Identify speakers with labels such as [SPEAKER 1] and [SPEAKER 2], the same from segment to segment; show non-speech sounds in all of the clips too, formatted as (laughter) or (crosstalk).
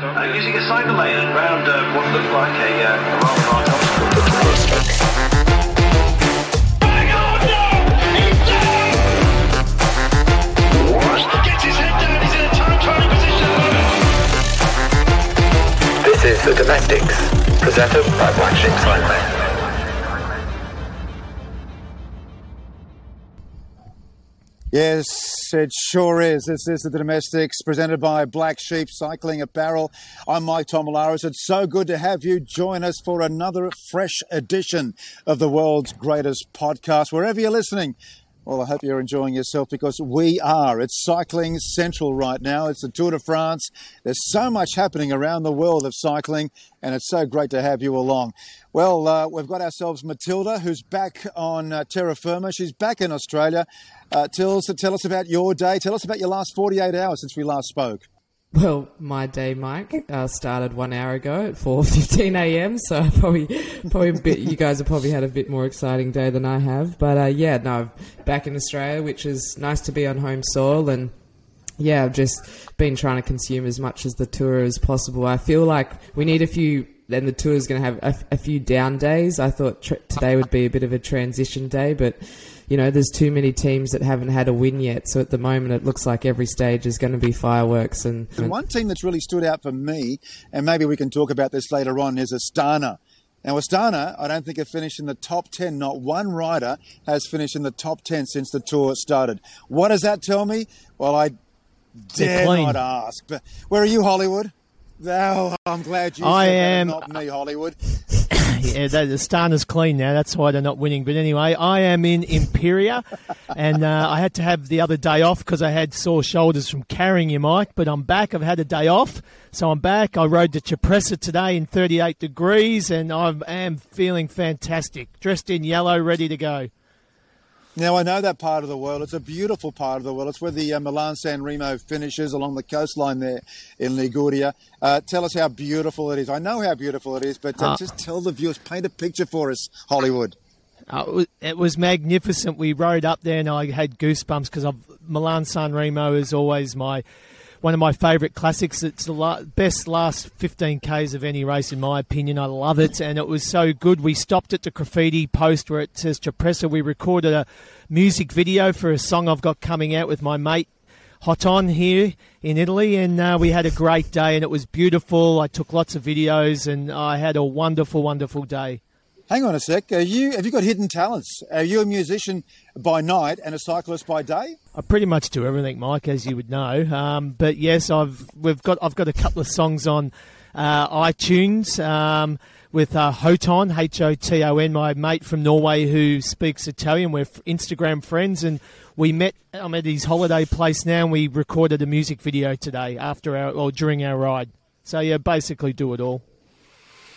[SPEAKER 1] Uh, using a cycle lane around uh, what looked like a, uh, a rather large obstacle.
[SPEAKER 2] Gets his head down, he's in a time trialing position at the moment.
[SPEAKER 3] This is The Domestiques, presented by Black Sheep Cycling.
[SPEAKER 4] Yes, it sure is. This is the Domestiques presented by Black Sheep Cycling Apparel. I'm Mike Tomalaris. It's so good to have you join us for another fresh edition of the world's greatest podcast. Wherever you're listening, well, I hope you're enjoying yourself because we are. It's cycling central right now. It's the Tour de France. There's so much happening around the world of cycling, and it's so great to have you along. Well, uh, we've got ourselves Matilda, who's back on uh, terra firma. She's back in Australia. Uh, tell us about your day. Tell us about your last 48 hours since we last spoke.
[SPEAKER 5] Well, my day, Mike, uh, started one hour ago at four fifteen a.m. So probably, probably bit. You guys have probably had a bit more exciting day than I have. But uh, yeah, no, back in Australia, which is nice to be on home soil, and yeah, I've just been trying to consume as much as the tour as possible. I feel like we need a few. Then the tour is going to have a, a few down days. I thought tr- today would be a bit of a transition day, but you know, there's too many teams that haven't had a win yet. So at the moment, it looks like every stage is going to be fireworks. And,
[SPEAKER 4] And one team that's really stood out for me, and maybe we can talk about this later on, is Astana. Now, Astana, I don't think have finished in the top 10. Not one rider has finished in the top 10 since the tour started. What does that tell me? Well, I dare
[SPEAKER 6] clean.
[SPEAKER 4] not ask. But where are you, Hollywood? Oh, I'm glad you
[SPEAKER 6] I
[SPEAKER 4] said
[SPEAKER 6] am-
[SPEAKER 4] and not me, Hollywood. (laughs)
[SPEAKER 6] the, the Starner's clean now. That's why they're not winning. But anyway, I am in Imperia, and uh, I had to have the other day off because I had sore shoulders from carrying you, Mike. But I'm back. I've had a day off, so I'm back. I rode to Cipressa today in 38 degrees, and I am feeling fantastic. Dressed in yellow, ready to go.
[SPEAKER 4] Now, I know that part of the world. It's a beautiful part of the world. It's where the uh, Milan San Remo finishes along the coastline there in Liguria. Uh, tell us how beautiful it is. I know how beautiful it is, but uh,
[SPEAKER 6] Uh,
[SPEAKER 4] just tell the viewers, paint a picture for us, Hollywood.
[SPEAKER 6] Uh, it was- it was magnificent. We rode up there, and I had goosebumps because Milan San Remo is always my one of my favourite classics. It's the la- best last 15 k's of any race, in my opinion. I love it, and it was so good. We stopped at the graffiti post where it says Cipressa. We recorded a music video for a song I've got coming out with my mate. Hoton here in Italy, and uh, we had a great day, and it was beautiful. I took lots of videos, and I had a wonderful, wonderful day.
[SPEAKER 4] Hang on a sec. Are you, have you got hidden talents? Are you a musician by night and a cyclist by day?
[SPEAKER 6] I pretty much do everything, Mike, as you would know. Um, but yes, I've we've got I've got a couple of songs on uh, iTunes um, with uh, Hoton H O T O N, my mate from Norway who speaks Italian. We're Instagram friends, and we met. I'm at his holiday place now, and we recorded a music video today after our or during our ride. So yeah, basically do it all.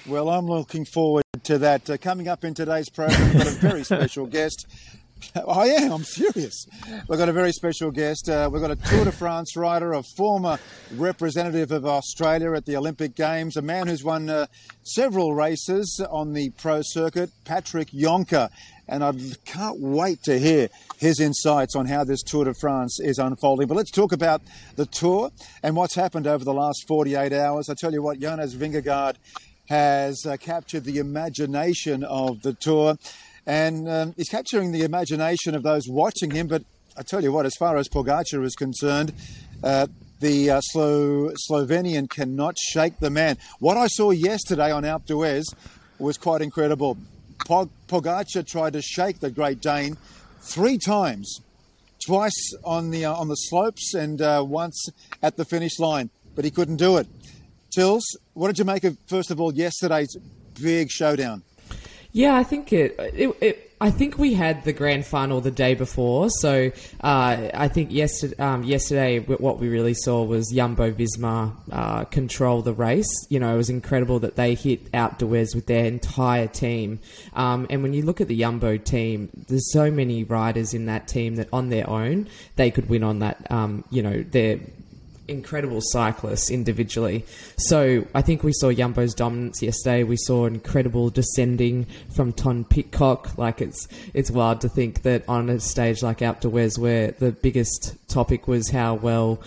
[SPEAKER 4] Well, I'm looking forward to that. Uh, coming up in today's program, we've got a very (laughs) special guest. (laughs) I am, I'm serious. We've got a very special guest. Uh, we've got a Tour de France rider, a former representative of Australia at the Olympic Games, a man who's won uh, several races on the pro circuit, Patrick Jonker. And I can't wait to hear his insights on how this Tour de France is unfolding. But let's talk about the Tour and what's happened over the last 48 hours. I tell you what, Jonas Vingegaard has uh, captured the imagination of the tour and um, he's capturing the imagination of those watching him. But I tell you what, as far as Pogacar is concerned, uh, the uh, Slo- Slovenian cannot shake the man. What I saw yesterday on Alpe d'Huez was quite incredible. Pog- Pogacar tried to shake the Great Dane three times, twice on the uh, on the slopes and uh, once at the finish line, but he couldn't do it. Tills, what did you make of first of all yesterday's big showdown?
[SPEAKER 5] Yeah, I think it, it, it. I think we had the grand final the day before, so uh, I think yesterday, um, yesterday, what we really saw was Jumbo Visma uh, control the race. You know, it was incredible that they hit out with their entire team. Um, and when you look at the Jumbo team, there's so many riders in that team that on their own they could win on that. Um, you know, they're incredible cyclists individually. So I think we saw Jumbo's dominance yesterday. We saw incredible descending from Tom Pidcock. Like it's it's wild to think that on a stage like Alpe d'Huez, where the biggest topic was how well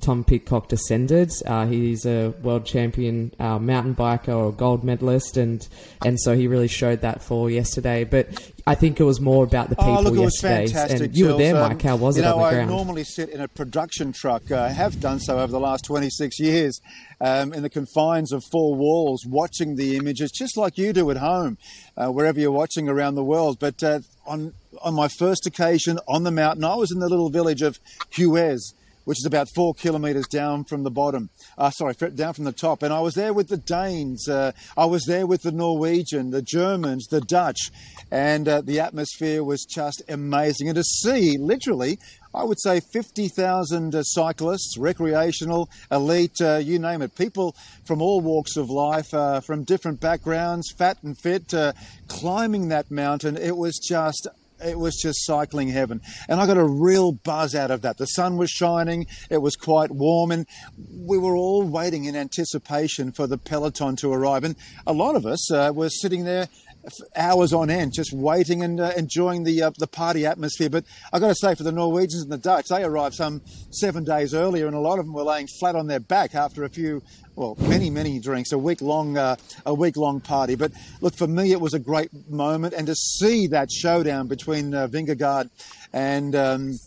[SPEAKER 5] Tom Pidcock descended. Uh, he's a world champion uh, mountain biker or gold medalist, and and so he really showed that for yesterday. But I think it was more about the people
[SPEAKER 4] Oh, look, it was
[SPEAKER 5] yesterday.
[SPEAKER 4] fantastic.
[SPEAKER 5] and you were there,
[SPEAKER 4] Um,
[SPEAKER 5] Mike. How was
[SPEAKER 4] you
[SPEAKER 5] it
[SPEAKER 4] know,
[SPEAKER 5] on the
[SPEAKER 4] I
[SPEAKER 5] ground?
[SPEAKER 4] normally sit in a production truck. I have done so over the last 26 years um, in the confines of four walls, watching the images, just like you do at home, uh, wherever you're watching around the world. But uh, on on my first occasion on the mountain, I was in the little village of Huez. Which is about four kilometres down from the bottom. Uh, sorry, down from the top. And I was there with the Danes. Uh, I was there with the Norwegian, the Germans, the Dutch, and uh, the atmosphere was just amazing. And to see, literally, I would say 50,000 uh, cyclists, recreational, elite, uh, you name it, people from all walks of life, uh, from different backgrounds, fat and fit, uh, climbing that mountain. It was just it was just cycling heaven. And I got a real buzz out of that. The sun was shining, it was quite warm, and we were all waiting in anticipation for the peloton to arrive. And a lot of us uh, were sitting there hours on end, just waiting and uh, enjoying the uh, the party atmosphere. But I've got to say, for the Norwegians and the Dutch, they arrived some seven days earlier, and a lot of them were laying flat on their back after a few, well, many many drinks, a week long uh, a week long party. But look, for me, it was a great moment, and to see that showdown between uh, Vingegaard and um,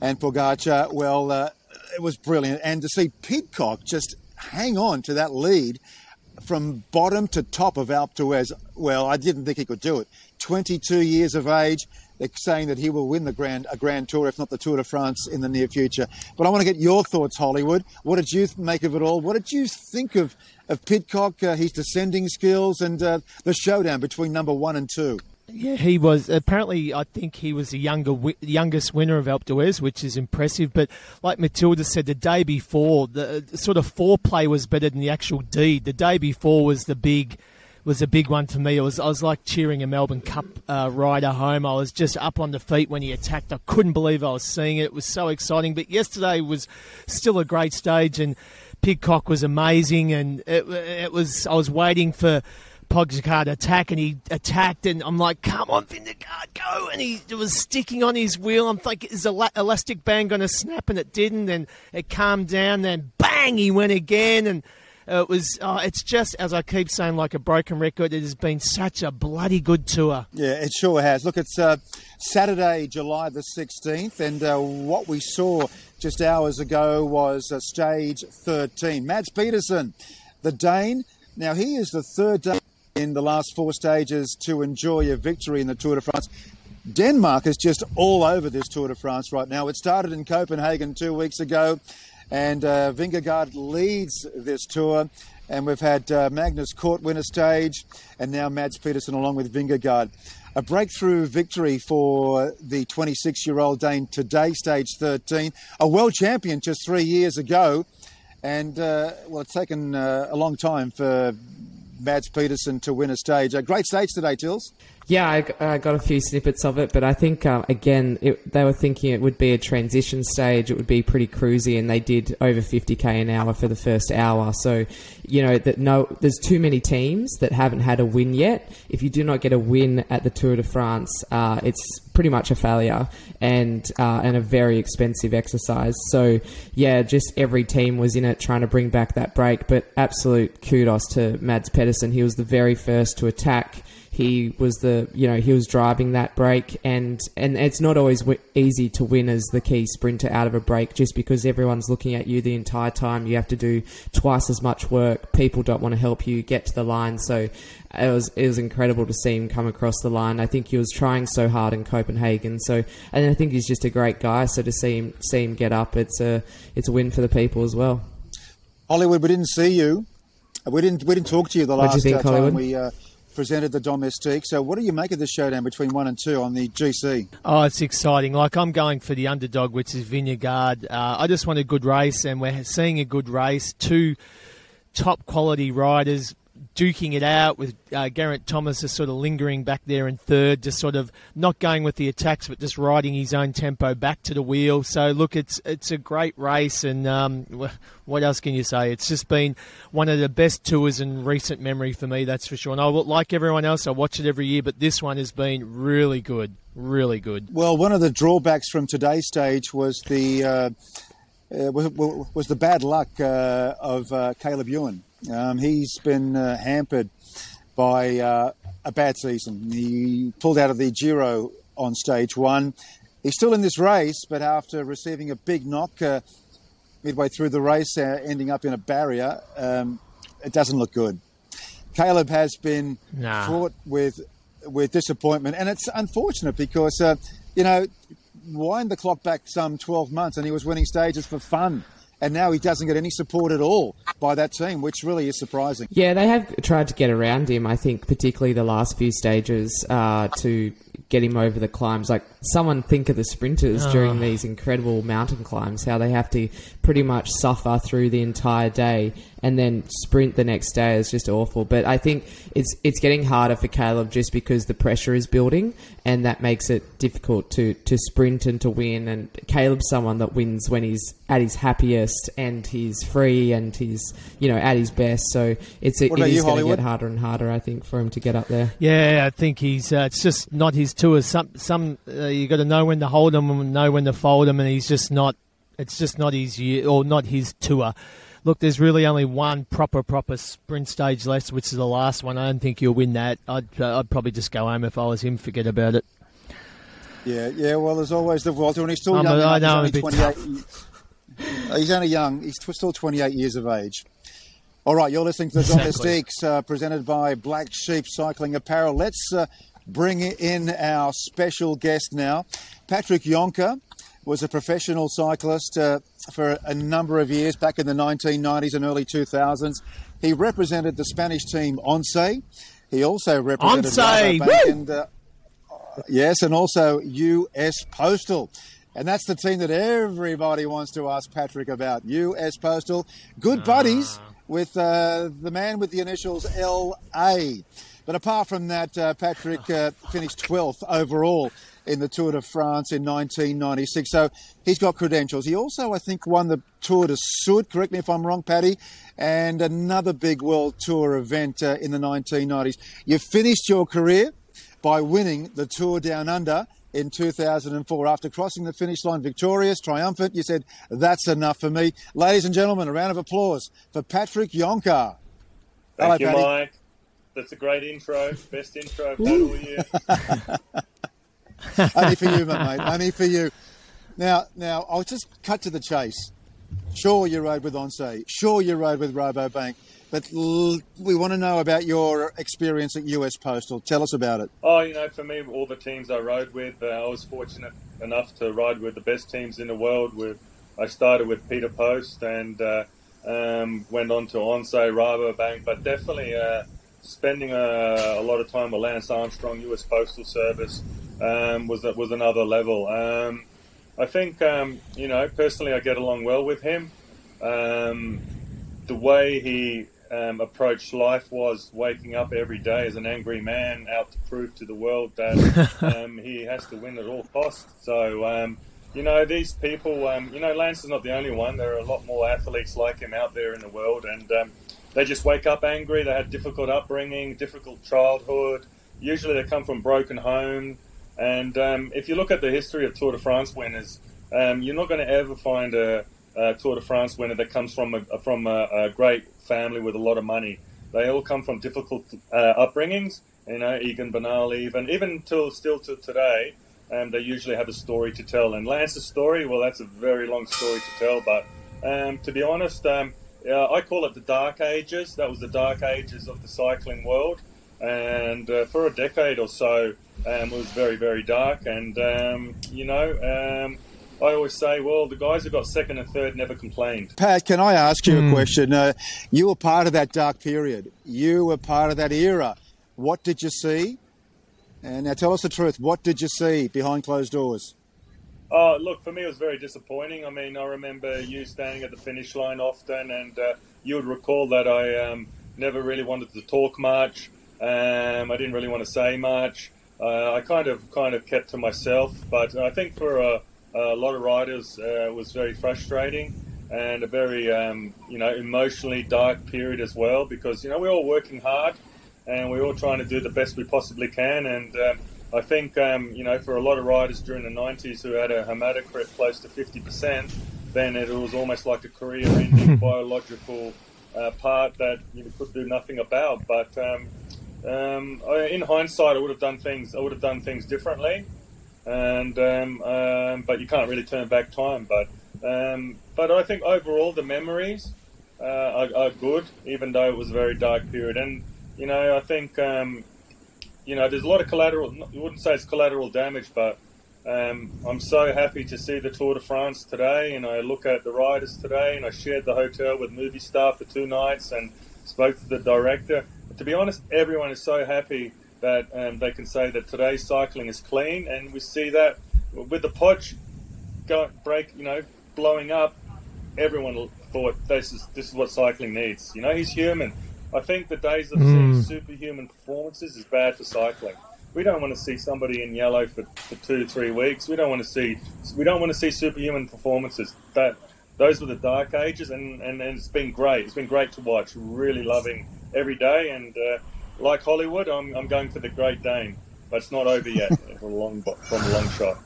[SPEAKER 4] and Pogacar, well, uh, it was brilliant, and to see Pidcock just hang on to that lead from bottom to top of Alpe d'Huez. Well, I didn't think he could do it. 22 years of age. They're saying that he will win the Grand a Grand Tour, if not the Tour de France, in the near future. But I want to get your thoughts, Hollywood. What did you make of it all? What did you think of of Pidcock, uh, his descending skills, and uh, the showdown between number one and two?
[SPEAKER 6] Yeah, he was. Apparently, I think he was the younger, youngest winner of Alpe d'Huez, which is impressive. But like Matilda said, the day before, the sort of foreplay was better than the actual deed. The day before was the big, was a big one for me. It was I was like cheering a Melbourne Cup uh, rider home. I was just up on the feet when he attacked. I couldn't believe I was seeing it. It was so exciting. But yesterday was still a great stage, and Pidcock was amazing. And it, it was I was waiting for. Pogacar attack, and he attacked, and I'm like, "Come on, Vingegaard, go!" And he was sticking on his wheel. I'm thinking, "Is the la- elastic band going to snap?" And it didn't, and it calmed down. Then bang, he went again, and it was. Uh, it's just as I keep saying, like a broken record. It has been such a bloody good tour.
[SPEAKER 4] Yeah, it sure has. Look, it's uh, Saturday, July the 16th, and uh, what we saw just hours ago was uh, stage 13. Mads Pedersen, the Dane. Now, he is the third Dane in the last four stages to enjoy a victory in the Tour de France. Denmark is just all over this Tour de France right now. It started in Copenhagen two weeks ago, and uh, Vingegaard leads this tour. And we've had uh, Magnus Kort win a stage, and now Mads Pedersen along with Vingegaard. A breakthrough victory for the 26 year old Dane today, stage 13. A world champion just three years ago. And, uh, well, it's taken uh, a long time for Mads Pedersen to win a stage. A great stage today, Tills.
[SPEAKER 5] Yeah, I, I got a few snippets of it, but I think um, again it, they were thinking it would be a transition stage. It would be pretty cruisy, and they did over 50k an hour for the first hour. So, you know that no, there's too many teams that haven't had a win yet. If you do not get a win at the Tour de France, uh, it's pretty much a failure and uh, and a very expensive exercise. So, yeah, just every team was in it trying to bring back that break. But absolute kudos to Mads Pedersen. He was the very first to attack he was the you know he was driving that break and and it's not always w- easy to win as the key sprinter out of a break just because everyone's looking at you the entire time. You have to do twice as much work. People don't want to help you get to the line. So it was it was incredible to see him come across the line. I think he was trying so hard in Copenhagen. So and I think he's just a great guy. So to see him see him get up it's a it's a win for the people as well.
[SPEAKER 4] Hollywood, we didn't see you. We didn't. We didn't talk to you the
[SPEAKER 5] What'd you
[SPEAKER 4] last
[SPEAKER 5] think,
[SPEAKER 4] uh, time we uh, presented the domestique. So, what do you make of the showdown between one and two on the GC?
[SPEAKER 6] Oh, it's exciting. Like, I'm going for the underdog, which is Vingegaard. Uh, I just want a good race, and we're seeing a good race. Two top quality riders duking it out with uh, Geraint Thomas just sort of lingering back there in third, just sort of not going with the attacks, but just riding his own tempo back to the wheel. So look, it's it's a great race, and um, what else can you say? It's just been one of the best tours in recent memory for me, that's for sure. And I like everyone else, I watch it every year, but this one has been really good, really good.
[SPEAKER 4] Well, one of the drawbacks from today's stage was the uh, uh, was, was the bad luck uh, of uh, Caleb Ewan. Um, he's been uh, hampered by uh, a bad season. He pulled out of the Giro on stage one. He's still in this race, but after receiving a big knock uh, midway through the race, uh, ending up in a barrier, um, it doesn't look good. Caleb has been
[SPEAKER 6] Nah.
[SPEAKER 4] fraught with with disappointment, and it's unfortunate because uh, you know wind the clock back some 12 months, and he was winning stages for fun. And now he doesn't get any support at all by that team, which really is surprising.
[SPEAKER 5] Yeah, they have tried to get around him. I think particularly the last few stages uh, to get him over the climbs. Like someone think of the sprinters during these incredible mountain climbs, how they have to pretty much suffer through the entire day and then sprint the next day is just awful. But I think it's it's getting harder for Caleb just because the pressure is building, and that makes it difficult to to sprint and to win. And Caleb's someone that wins when he's at his happiest and he's free and he's you know at his best. So it's it
[SPEAKER 4] What about
[SPEAKER 5] is
[SPEAKER 4] you,
[SPEAKER 5] going to
[SPEAKER 4] Hollywood?
[SPEAKER 5] get harder and harder, I think, for him to get up there.
[SPEAKER 6] Yeah, I think he's. Uh, it's just not his tour. Some, some uh, you got to know when to hold him and know when to fold him, and he's just not. It's just not his year or not his tour. Look, there's really only one proper, proper sprint stage left, which is the last one. I don't think you'll win that. I'd, uh, I'd probably just go home if I was him. Forget about it.
[SPEAKER 4] Yeah, yeah. Well, there's always the Vuelta, and he's still
[SPEAKER 6] I'm
[SPEAKER 4] young.
[SPEAKER 6] a- I know,
[SPEAKER 4] he's only 28. Uh, He's only young. He's still 28 years of age. All right, you're listening to the
[SPEAKER 6] Exactly.
[SPEAKER 4] Domestiques, uh, presented by Black Sheep Cycling Apparel. Let's uh, bring in our special guest now. Patrick Jonker was a professional cyclist uh, for a number of years back in the 1990s and early 2000s. He represented the Spanish team Once. He also represented
[SPEAKER 6] Once,
[SPEAKER 4] and uh, Yes, and also US Postal. And that's the team that everybody wants to ask Patrick about. US Postal. Good buddies with uh, the man with the initials LA. But apart from that, uh, Patrick uh, finished 12th overall in the Tour de France in 1996. So he's got credentials. He also, I think, won the Tour de Sud, correct me if I'm wrong, Paddy, and another big World Tour event uh, in the 1990s. You finished your career by winning the Tour Down Under in 2004. After crossing the finish line victorious, triumphant, you said, That's enough for me. Ladies and gentlemen, a round of applause for Patrick Jonker.
[SPEAKER 7] Thank you,
[SPEAKER 4] Paddy.
[SPEAKER 7] Mike. That's a great intro. Best intro I've had all year. (laughs)
[SPEAKER 4] Only for you, mate. Only for you. Now, now, I'll just cut to the chase. Sure, you rode with Once. Sure, you rode with Rabobank. But l- we want to know about your experience at US Postal. Tell us about it.
[SPEAKER 7] Oh, you know, for me, all the teams I rode with, uh, I was fortunate enough to ride with the best teams in the world. With I started with Peter Post and uh, um, went on to Once, Rabobank, but definitely uh, spending a, a lot of time with Lance Armstrong, U.S. Postal Service, um, was was another level. Um, I think, um, you know, personally, I get along well with him. Um, the way he um, approached life was waking up every day as an angry man out to prove to the world that (laughs) um, he has to win at all costs. So, um, you know, these people, um, you know, Lance is not the only one. There are a lot more athletes like him out there in the world, and um, they just wake up angry. They had difficult upbringing, difficult childhood. Usually, they come from broken home. And um, if you look at the history of Tour de France winners, um, you're not going to ever find a, a Tour de France winner that comes from a from a, a great family with a lot of money. They all come from difficult uh, upbringings. You know, Egan Bernal, even even till still to today, um, they usually have a story to tell. And Lance's story, well, that's a very long story to tell. But um, to be honest, um, yeah, I call it the dark ages. That was the dark ages of the cycling world, and uh, for a decade or so, um, it was very very dark. And um, you know. Um, I always say, well, the guys who got second and third never complained.
[SPEAKER 4] Pat, can I ask you a question? Uh, you were part of that dark period. You were part of that era. What did you see? And now tell us the truth. What did you see behind closed doors?
[SPEAKER 7] Oh, look, for me, it was very disappointing. I mean, I remember you standing at the finish line often, and uh, you would recall that I um, never really wanted to talk much. Um, I didn't really want to say much. Uh, I kind of kind of kept to myself. But I think for a, a lot of riders, uh, it was very frustrating and a very um, you know emotionally dark period as well because you know we're all working hard and we're all trying to do the best we possibly can. And um, I think um, you know for a lot of riders during the '90s who had a hematocrit close to 50%, then it was almost like a career-ending (laughs) biological uh, part that you could do nothing about. But um, um, I- in hindsight, I would have done things. I would have done things differently, and um, um, but you can't really turn back time. But um, but I think overall the memories uh, are, are good, even though it was a very dark period. And you know, I think um, you know there's a lot of collateral. You wouldn't say it's collateral damage, but um, I'm so happy to see the Tour de France today, and I look at the riders today, and I shared the hotel with movie star for two nights, and spoke to the director. But To be honest, everyone is so happy that um, they can say that today's cycling is clean, and we see that with the Podge go, break, you know, blowing up. Everyone thought this is this is what cycling needs. You know, he's human. I think the days of seeing superhuman performances is bad for cycling. We don't want to see somebody in yellow for, for two, three weeks. We don't want to see we don't want to see superhuman performances. That those were the dark ages, and, and, and it's been great. It's been great to watch. Really loving every day, and uh, like Hollywood, I'm, I'm going for the Great Dane, but it's not over yet (laughs) from a long from a long shot.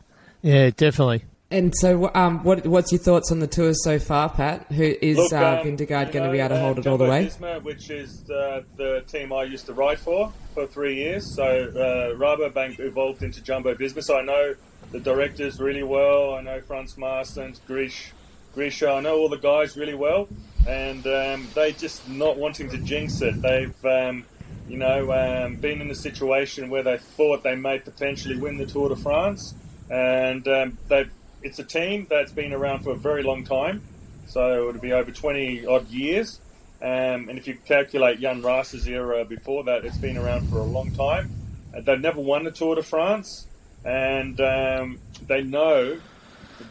[SPEAKER 7] (laughs)
[SPEAKER 6] Yeah, definitely.
[SPEAKER 5] And so, um, what what's your thoughts on the tour so far, Pat? Who is
[SPEAKER 7] Look,
[SPEAKER 5] uh,
[SPEAKER 7] um,
[SPEAKER 5] Vingegaard
[SPEAKER 7] you
[SPEAKER 5] going to be able to
[SPEAKER 7] uh,
[SPEAKER 5] hold it all the way?
[SPEAKER 7] Visma, which is uh, the team I used to ride for for three years. So uh, Rabobank evolved into Jumbo Visma. So I know the directors really well. I know Frans Maassen, Grish, Grisha. I know all the guys really well, and um, they just not wanting to jinx it. They've um, you know um, been in a situation where they thought they may potentially win the Tour de France, and um, they've it's a team that's been around for a very long time. So it'll be over 20 odd years. Um, and if you calculate Jan Raas's era before that, it's been around for a long time. Uh, they've never won the Tour de France. And um, they know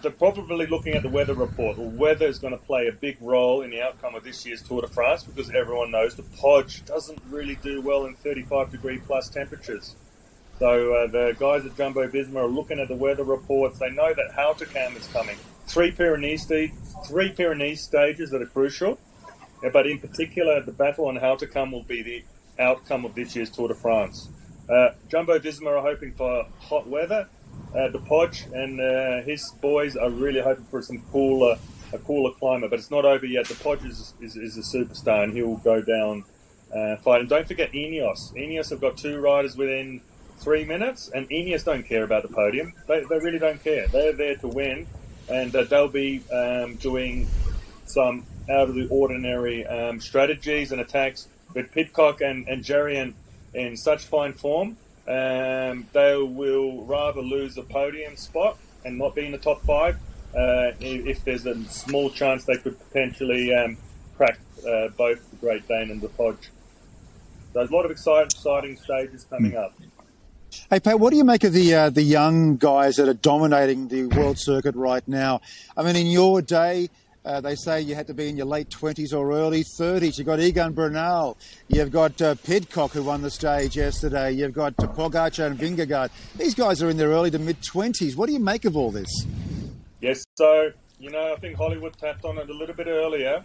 [SPEAKER 7] they're probably looking at the weather report. Well, weather is going to play a big role in the outcome of this year's Tour de France because everyone knows the Podge doesn't really do well in 35 degree plus temperatures. So uh, the guys at Jumbo Visma are looking at the weather reports. They know that Hautacam is coming. Three Pyrenees, sta- three Pyrenees stages that are crucial, but in particular, the battle on Hautacam will be the outcome of this year's Tour de France. Uh, Jumbo Visma are hoping for hot weather. Uh, the Podge and uh, his boys are really hoping for some cooler, a cooler climate. But it's not over yet. The Podge is, is, is a superstar, and he'll go down uh, fight. And don't forget Ineos. Ineos have got two riders within three minutes, and Ineos don't care about the podium. They, they really don't care. They're there to win, and uh, they'll be um, doing some out of the ordinary um, strategies and attacks with Pidcock and, and Geraint in such fine form. Um, they will rather lose a podium spot and not be in the top five uh, if, there's a small chance they could potentially um, crack uh, both the Great Dane and the Podge. There's a lot of exciting, exciting stages coming up.
[SPEAKER 4] Hey, Pat, what do you make of the uh, the young guys that are dominating the world circuit right now? I mean, in your day, uh, they say you had to be in your late 20s or early 30s. You've got Egan Bernal. You've got uh, Pidcock, who won the stage yesterday. You've got uh, Pogacar and Vingegaard. These guys are in their early to mid 20s. What do you make of all this?
[SPEAKER 7] Yes, so, you know, I think Hollywood tapped on it a little bit earlier.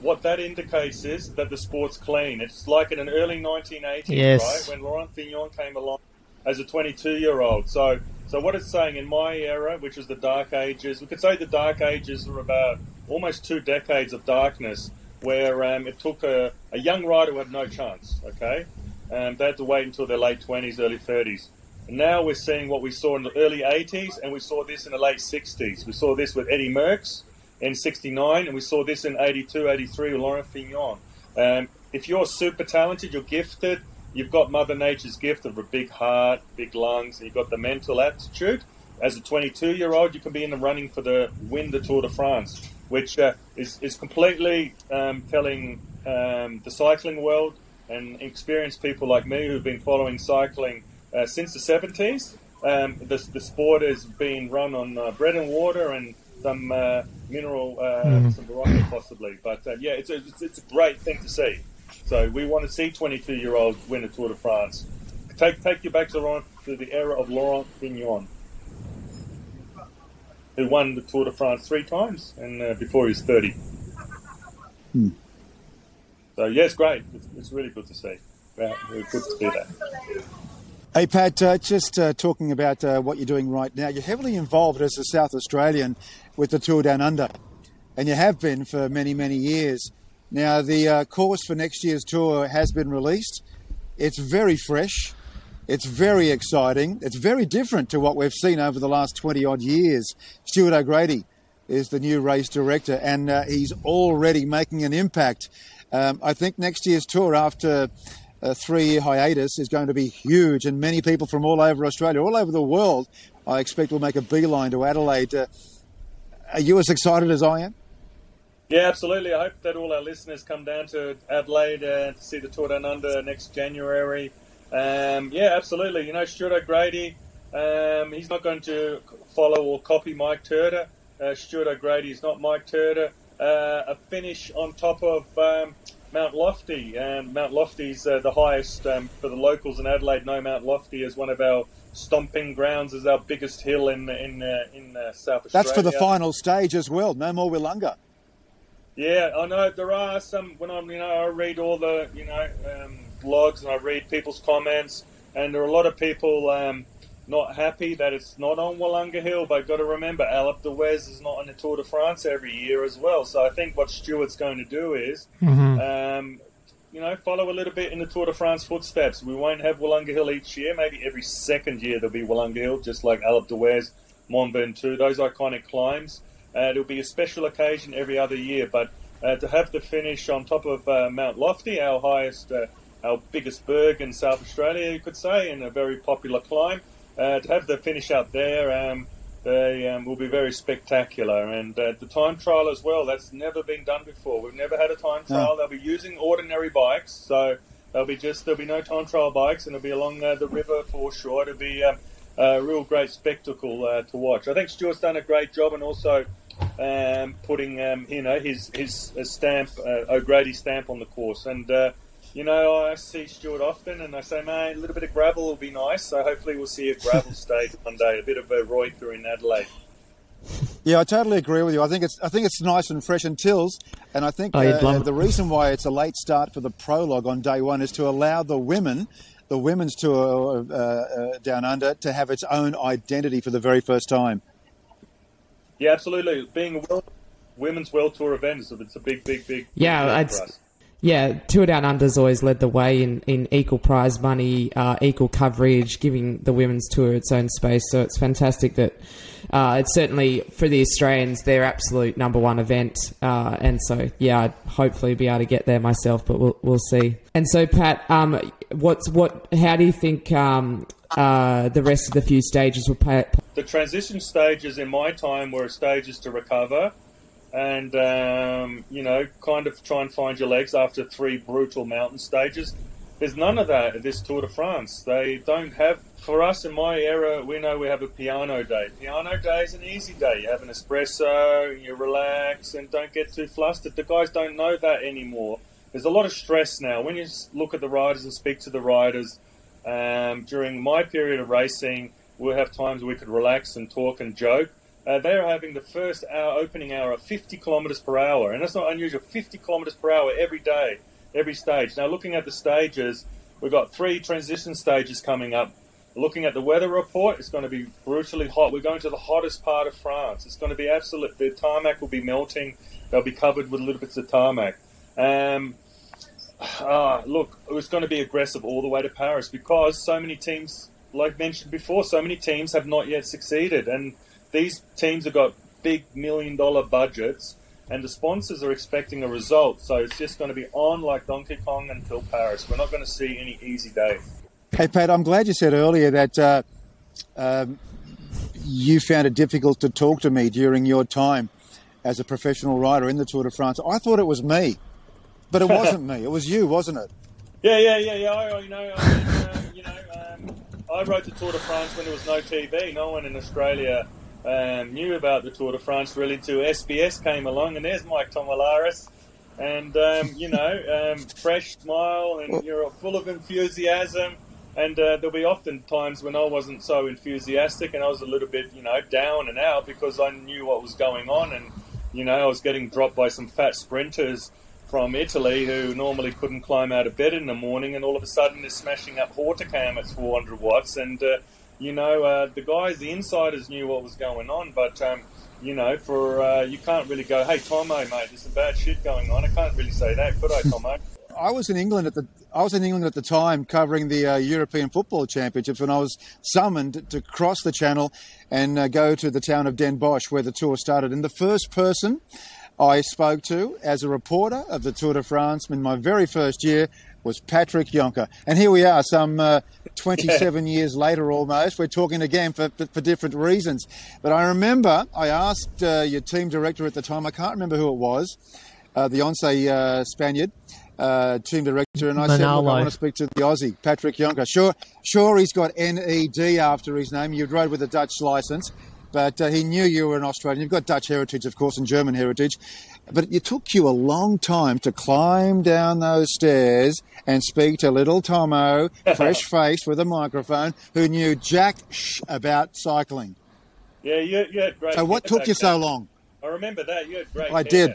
[SPEAKER 7] What that indicates is that the sport's clean. It's like in an early 1980s,
[SPEAKER 6] Yes.
[SPEAKER 7] right, when Laurent Fignon came along as a 22-year-old. So, so what it's saying in my era, which is the Dark Ages, we could say the Dark Ages were about almost two decades of darkness, where um, it took a, a young rider who had no chance. Okay, um, they had to wait until their late 20s, early 30s. And now we're seeing what we saw in the early 80s, and we saw this in the late 60s. We saw this with Eddie Merckx in 69, and we saw this in 82, 83 with Laurent Fignon. Um, if you're super talented, you're gifted, you've got Mother Nature's gift of a big heart, big lungs, and you've got the mental aptitude. As a 22 year old, you can be in the running for the win the Tour de France, which uh, is, is completely um, telling um, the cycling world and experienced people like me who've been following cycling uh, since the 70s. Um, the, the sport has been run on uh, bread and water and some uh, mineral, uh, some Berocca possibly. But uh, yeah, it's a, it's, it's a great thing to see. So we want to see 22 year olds win a Tour de France. Take take you back to, Laurent, to the era of Laurent Fignon, who won the Tour de France three times and uh, before he was 30. So yeah, it's great. It's, it's really good to see. Yeah, really good to see that.
[SPEAKER 4] Hey, Pat, uh, just uh, talking about uh, what you're doing right now. You're heavily involved as a South Australian with the Tour Down Under, and you have been for many, many years. Now, the uh, course for next year's tour has been released. It's very fresh. It's very exciting. It's very different to what we've seen over the last 20 odd years. Stuart O'Grady is the new race director, and uh, he's already making an impact. Um, I think next year's tour, after a three year hiatus, is going to be huge, and many people from all over Australia, all over the world, I expect will make a beeline to Adelaide. Uh, are you as excited as I am?
[SPEAKER 7] Yeah, absolutely. I hope that all our listeners come down to Adelaide uh, to see the Tour Down Under next January. Um, yeah, absolutely. You know, Stuart O'Grady, um, he's not going to follow or copy Mike Turner. Uh, Stuart O'Grady is not Mike Turner. Uh, a finish on top of um, Mount Lofty. and Mount Lofty is uh, the highest um, for the locals in Adelaide. No, Mount Lofty is one of our stomping grounds, is our biggest hill in in uh, in uh, South Australia.
[SPEAKER 4] That's for the final stage as well. No more Willunga.
[SPEAKER 7] Yeah, I know there are some. When I'm, you know, I read all the, you know, um, blogs and I read people's comments, and there are a lot of people um, not happy that it's not on Willunga Hill. But I've got to remember, Alpe d'Huez is not on the Tour de France every year as well. So I think what Stuart's going to do is, um, you know, follow a little bit in the Tour de France footsteps. We won't have Willunga Hill each year. Maybe every second year there'll be Willunga Hill, just like Alpe d'Huez, Mont Ventoux, those iconic climbs. Uh, it'll be a special occasion every other year, but uh, to have the finish on top of uh, Mount Lofty, our highest, uh, our biggest berg in South Australia, you could say, and a very popular climb, uh, to have the finish out there um, they, um, will be very spectacular. And uh, the time trial as well, that's never been done before. We've never had a time trial. They'll be using ordinary bikes, so there'll be just there'll be no time trial bikes, and it'll be along uh, the river for sure. It'll be um, a real great spectacle uh, to watch. I think Stuart's done a great job, and also um, putting um, you know his his stamp uh, O'Grady stamp on the course. And uh, you know I see Stuart often, and I say, man, a little bit of gravel will be nice. So hopefully we'll see a gravel (laughs) stage one day, a bit of a Reuther in Adelaide.
[SPEAKER 4] Yeah, I totally agree with you. I think it's I think it's nice and fresh and tills, and I think
[SPEAKER 5] Oh,
[SPEAKER 4] uh, the reason why it's a late start for the prologue on day one is to allow the women, the women's tour uh, uh, down under, to have its own identity for the very first time.
[SPEAKER 7] Yeah, absolutely. Being a world, women's world tour event, is it's a big, big, big.
[SPEAKER 5] Yeah,
[SPEAKER 7] big deal
[SPEAKER 5] I'd-
[SPEAKER 7] for us.
[SPEAKER 5] Yeah, Tour Down Under's always led the way in, in equal prize money, uh, equal coverage, giving the women's tour its own space. So it's fantastic that uh, it's certainly for the Australians their absolute number one event. Uh, and so, yeah, I'd hopefully be able to get there myself, but we'll we'll see. And so, Pat, um, what's what? How do you think um, uh, the rest of the few stages will play?
[SPEAKER 7] the transition stages in my time were stages to recover and um, you know kind of try and find your legs after three brutal mountain stages. There's none of that at this tour de france. They don't have for us in my era we know we have a piano day. Piano day is an easy day. You have an espresso you relax and don't get too flustered. The guys don't know that anymore. There's a lot of stress now. When you look at the riders and speak to the riders um, during my period of racing, we'll have times we could relax and talk and joke. Uh, they're having the first hour, opening hour of 50 kilometres per hour, and that's not unusual. 50 kilometres per hour every day, every stage. Now, looking at the stages, we've got three transition stages coming up. Looking at the weather report, it's going to be brutally hot. We're going to the hottest part of France. It's going to be absolute. The tarmac will be melting. They'll be covered with little bits of tarmac. Um, Ah, look, it was going to be aggressive all the way to Paris because so many teams, like mentioned before, so many teams have not yet succeeded, and these teams have got big million dollar budgets, and the sponsors are expecting a result. So it's just going to be on like Donkey Kong until Paris. We're not going to see any easy day.
[SPEAKER 4] Hey, Pat, I'm glad you said earlier that uh, um, you found it difficult to talk to me during your time as a professional rider in the Tour de France. I thought it was me, but it (laughs) wasn't me. It was you, wasn't it?
[SPEAKER 7] Yeah, yeah, yeah, yeah. I, you know, I, um, you know, um, I rode the Tour de France when there was no TV. No one in Australia um, knew about the Tour de France really until SBS came along, and there's Mike Tomalaris, and um, you (laughs) know, um, fresh smile, and you're full of enthusiasm. And uh, there'll be often times when I wasn't so enthusiastic, and I was a little bit, you know, down and out because I knew what was going on, and you know, I was getting dropped by some fat sprinters from Italy who normally couldn't climb out of bed in the morning, and all of a sudden they're smashing up Hautacam at 400 watts. And uh, you know, uh, the guys, the insiders knew what was going on, but um, you know, for uh, you can't really go, hey Tomo, mate, there's some bad shit going on. I can't really say that, could I, Tomo? (laughs)
[SPEAKER 4] I was in England at the I was in England at the time covering the uh, European Football Championships when I was summoned to cross the channel and uh, go to the town of Den Bosch where the tour started. And the first person I spoke to as a reporter of the Tour de France in my very first year was Patrick Jonker. And here we are, some uh, 27 yeah. years later almost. We're talking again for, for different reasons. But I remember I asked uh, your team director at the time, I can't remember who it was, uh, the ONCE uh, Spaniard, uh, team director, and I Manolo. said, Look, I want to speak to the Aussie, Patrick Jonker. Sure, sure, he's got NED after his name. You rode with a Dutch license, but uh, he knew you were an Australian. You've got Dutch heritage, of course, and German heritage. But it took you a long time to climb down those stairs and speak to little Tomo, (laughs) fresh faced with a microphone, who knew jack sh about cycling.
[SPEAKER 7] Yeah, you, you had great.
[SPEAKER 4] So, what took you so long?
[SPEAKER 7] I remember that. You had great.
[SPEAKER 4] I hair. did.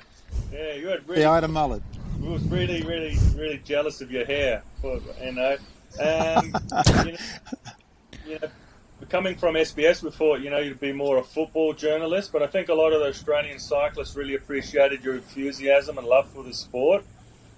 [SPEAKER 7] Yeah, you had really.
[SPEAKER 4] Yeah, I had a mullet We
[SPEAKER 7] was really, really, really jealous of your hair. You (laughs) know, um, you know, you know, coming from SBS, we thought you know you'd be more a football journalist, but I think a lot of the Australian cyclists really appreciated your enthusiasm and love for the sport.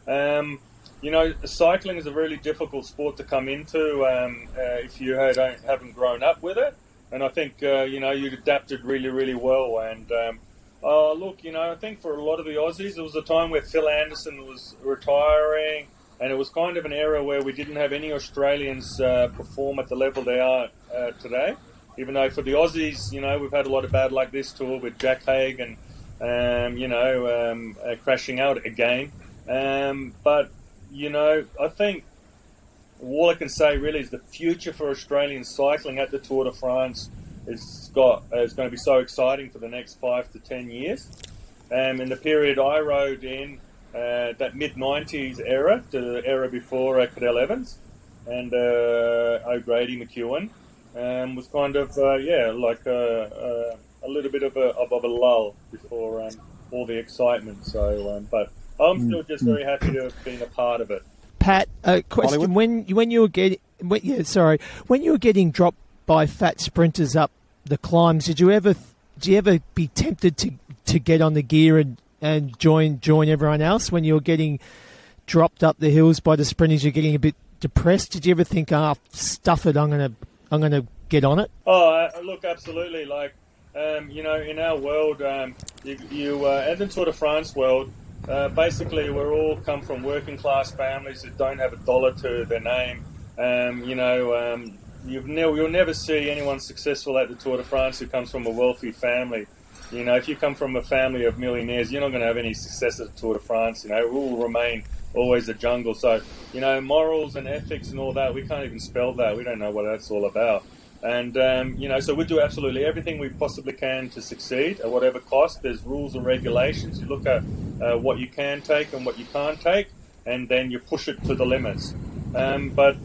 [SPEAKER 7] Um, you know, cycling is a really difficult sport to come into um, uh, if you don't, haven't grown up with it. And I think uh, you know you adapted really, really well. And um, Oh, look, you know, I think for a lot of the Aussies, it was a time where Phil Anderson was retiring, and it was kind of an era where we didn't have any Australians uh, perform at the level they are uh, today. Even though for the Aussies, you know, we've had a lot of bad like this tour with Jack Haig and, um, you know, um, uh, crashing out again. Um, but, you know, I think all I can say really is the future for Australian cycling at the Tour de France is got is going to be so exciting for the next five to ten years. Um, in the period I rode in, uh, that mid '90s era, the era before uh, Cadel Evans and uh, O'Grady McEwen, um, was kind of uh, yeah like a, a, a, little bit of a of a lull before um, all the excitement. So, um, but I'm still just very happy to have been a part of it.
[SPEAKER 6] Pat, a question: Hollywood? when when you were getting, when, yeah, sorry, when you were getting dropped by fat sprinters up the climbs. Did you ever did you ever be tempted to, to get on the gear and, and join join everyone else when you're getting dropped up the hills by the sprinters? You're getting a bit depressed. Did you ever think, "Ah, oh, stuff it, I'm gonna I'm gonna get on it"?
[SPEAKER 7] Oh, uh, look, absolutely. Like um, you know, in our world, um, you, you uh, the Tour de France world. Uh, basically, we're all come from working class families that don't have a dollar to their name. Um, you know, um, you've ne- you'll never see anyone successful at the Tour de France who comes from a wealthy family. You know, if you come from a family of millionaires, you're not going to have any success at the Tour de France. You know, it will remain always a jungle. So, you know, morals and ethics and all that, we can't even spell that. We don't know what that's all about. And, um, you know, so we do absolutely everything we possibly can to succeed at whatever cost. There's rules and regulations. You look at uh, what you can take and what you can't take, and then you push it to the limits. Um, but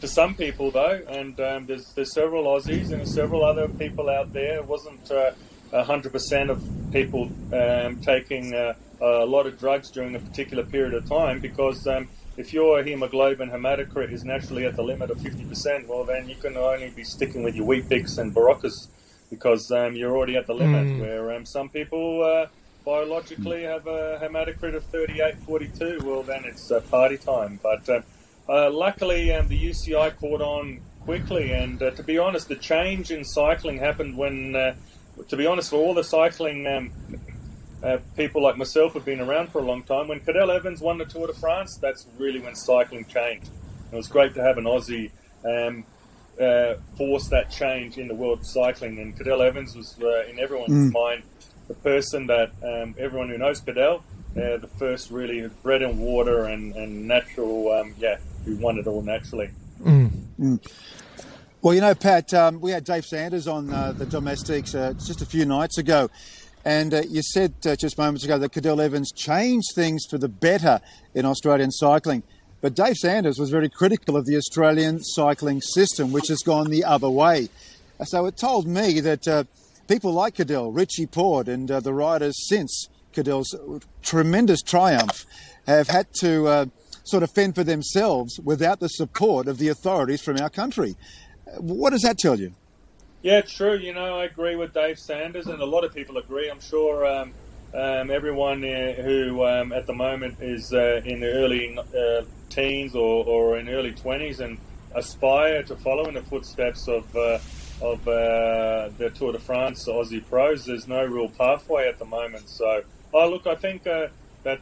[SPEAKER 7] for some people though, and um, there's there's several Aussies and several other people out there. It wasn't uh, hundred percent of people um, taking uh, a lot of drugs during a particular period of time because. Um, if your hemoglobin hematocrit is naturally at the limit of 50%, well, then you can only be sticking with your Weet-Bix and Beroccas because um, you're already at the limit. Mm. Where um, some people uh, biologically have a hematocrit of 38, 42, well, then it's uh, party time. But uh, uh, luckily, um, the UCI caught on quickly, and uh, to be honest, the change in cycling happened when, uh, to be honest, for all the cycling um, uh, people like myself have been around for a long time. When Cadel Evans won the Tour de France, that's really when cycling changed. It was great to have an Aussie um, uh, force that change in the world of cycling, and Cadel Evans was uh, in everyone's mm. mind the person that um, everyone who knows Cadel. Uh, the first really bread and water and, and natural, um, yeah, who won it all naturally.
[SPEAKER 6] Mm.
[SPEAKER 4] Mm. Well, you know, Pat, um, we had Dave Sanders on uh, the Domestiques uh, just a few nights ago. And uh, you said uh, just moments ago that Cadel Evans changed things for the better in Australian cycling. But Dave Sanders was very critical of the Australian cycling system, which has gone the other way. So it told me that uh, people like Cadel, Richie Porte, and uh, the riders since Cadel's tremendous triumph have had to sort of fend for themselves without the support of the authorities from our country. What does that tell you?
[SPEAKER 7] Yeah, true. You know, I agree with Dave Sanders, and a lot of people agree. I'm sure um, um, everyone uh, who um, at the moment is uh, in the early uh, teens or, or in early 20s and aspire to follow in the footsteps of uh, of uh, the Tour de France Aussie pros. There's no real pathway at the moment. So, oh look, I think that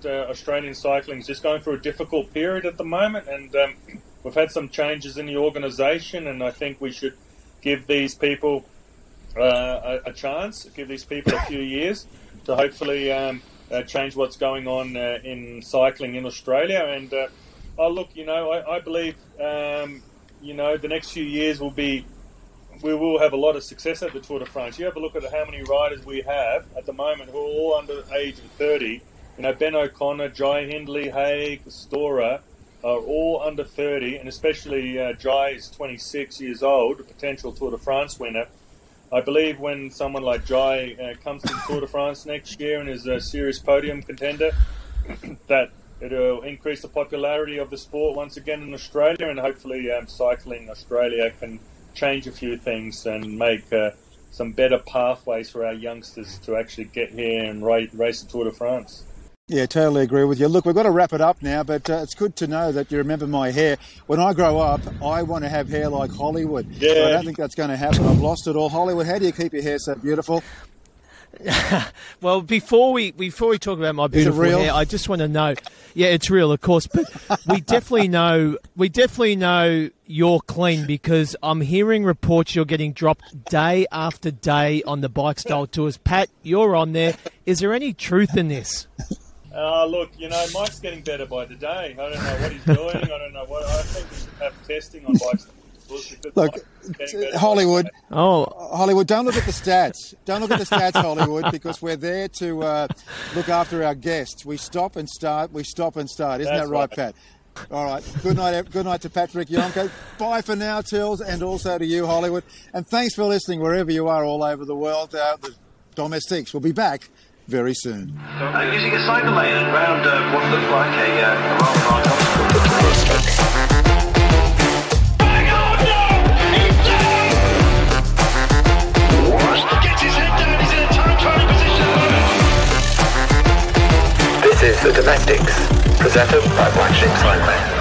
[SPEAKER 7] Australian cycling is just going through a difficult period at the moment, and um, we've had some changes in the organisation, and I think we should give these people uh, a, a chance, give these people a few years to hopefully um, uh, change what's going on uh, in cycling in Australia. And uh, oh, look, you know, I, I believe um, you know the next few years will be. We will have a lot of success at the Tour de France. You have a look at how many riders we have at the moment who are all under the age of 30. You know, Ben O'Connor, Jai Hindley, Haig, Storer are all under 30, and especially uh, Jai is 26 years old, a potential Tour de France winner. I believe when someone like Jai uh, comes to the Tour de France next year and is a serious podium contender, (coughs) that it'll increase the popularity of the sport once again in Australia, and hopefully, um, cycling Australia can change a few things and make uh, some better pathways for our youngsters to actually get here and race, race the Tour de France.
[SPEAKER 4] Yeah, totally agree with you. Look, we've got to wrap it up now, but uh, it's good to know that you remember my hair. When I grow up, I want to have hair like Hollywood.
[SPEAKER 7] Yeah.
[SPEAKER 4] But I don't think that's going to happen. I've lost it all. Hollywood, how do you keep your hair so beautiful? (laughs)
[SPEAKER 6] Well, before we before we talk about my
[SPEAKER 4] it
[SPEAKER 6] beautiful
[SPEAKER 4] real?
[SPEAKER 6] hair, I just want to know. Yeah, it's real, of course, but we definitely know we definitely know you're clean because I'm hearing reports you're getting dropped day after day on the bike style tours. Pat, you're on there. Is there any truth in this?
[SPEAKER 7] Uh, look, you know, Mike's getting better by the day. I don't know what he's doing. I don't know what. I think we should have testing on bikes.
[SPEAKER 4] Look,
[SPEAKER 7] Mike's getting better by
[SPEAKER 4] Hollywood.
[SPEAKER 6] Oh,
[SPEAKER 4] Hollywood, don't look at the stats. Don't look at the stats, Hollywood, because we're there to uh, look after our guests. We stop and start. We stop and start. Isn't
[SPEAKER 7] That's
[SPEAKER 4] that right,
[SPEAKER 7] right.
[SPEAKER 4] Pat? All right. Good night. ev- Good night to Patrick Jonker. Bye for now, Tills, and also to you, Hollywood. And thanks for listening wherever you are, all over the world. Uh, the Domestiques will be back very soon.
[SPEAKER 1] Uh, using a cycle lane around uh, what looked like a, uh, a rather large obstacle.
[SPEAKER 2] Gets his head down, he's in a time trialing position at the moment.
[SPEAKER 3] This is The Domestiques, presented by Black Sheep Cycling.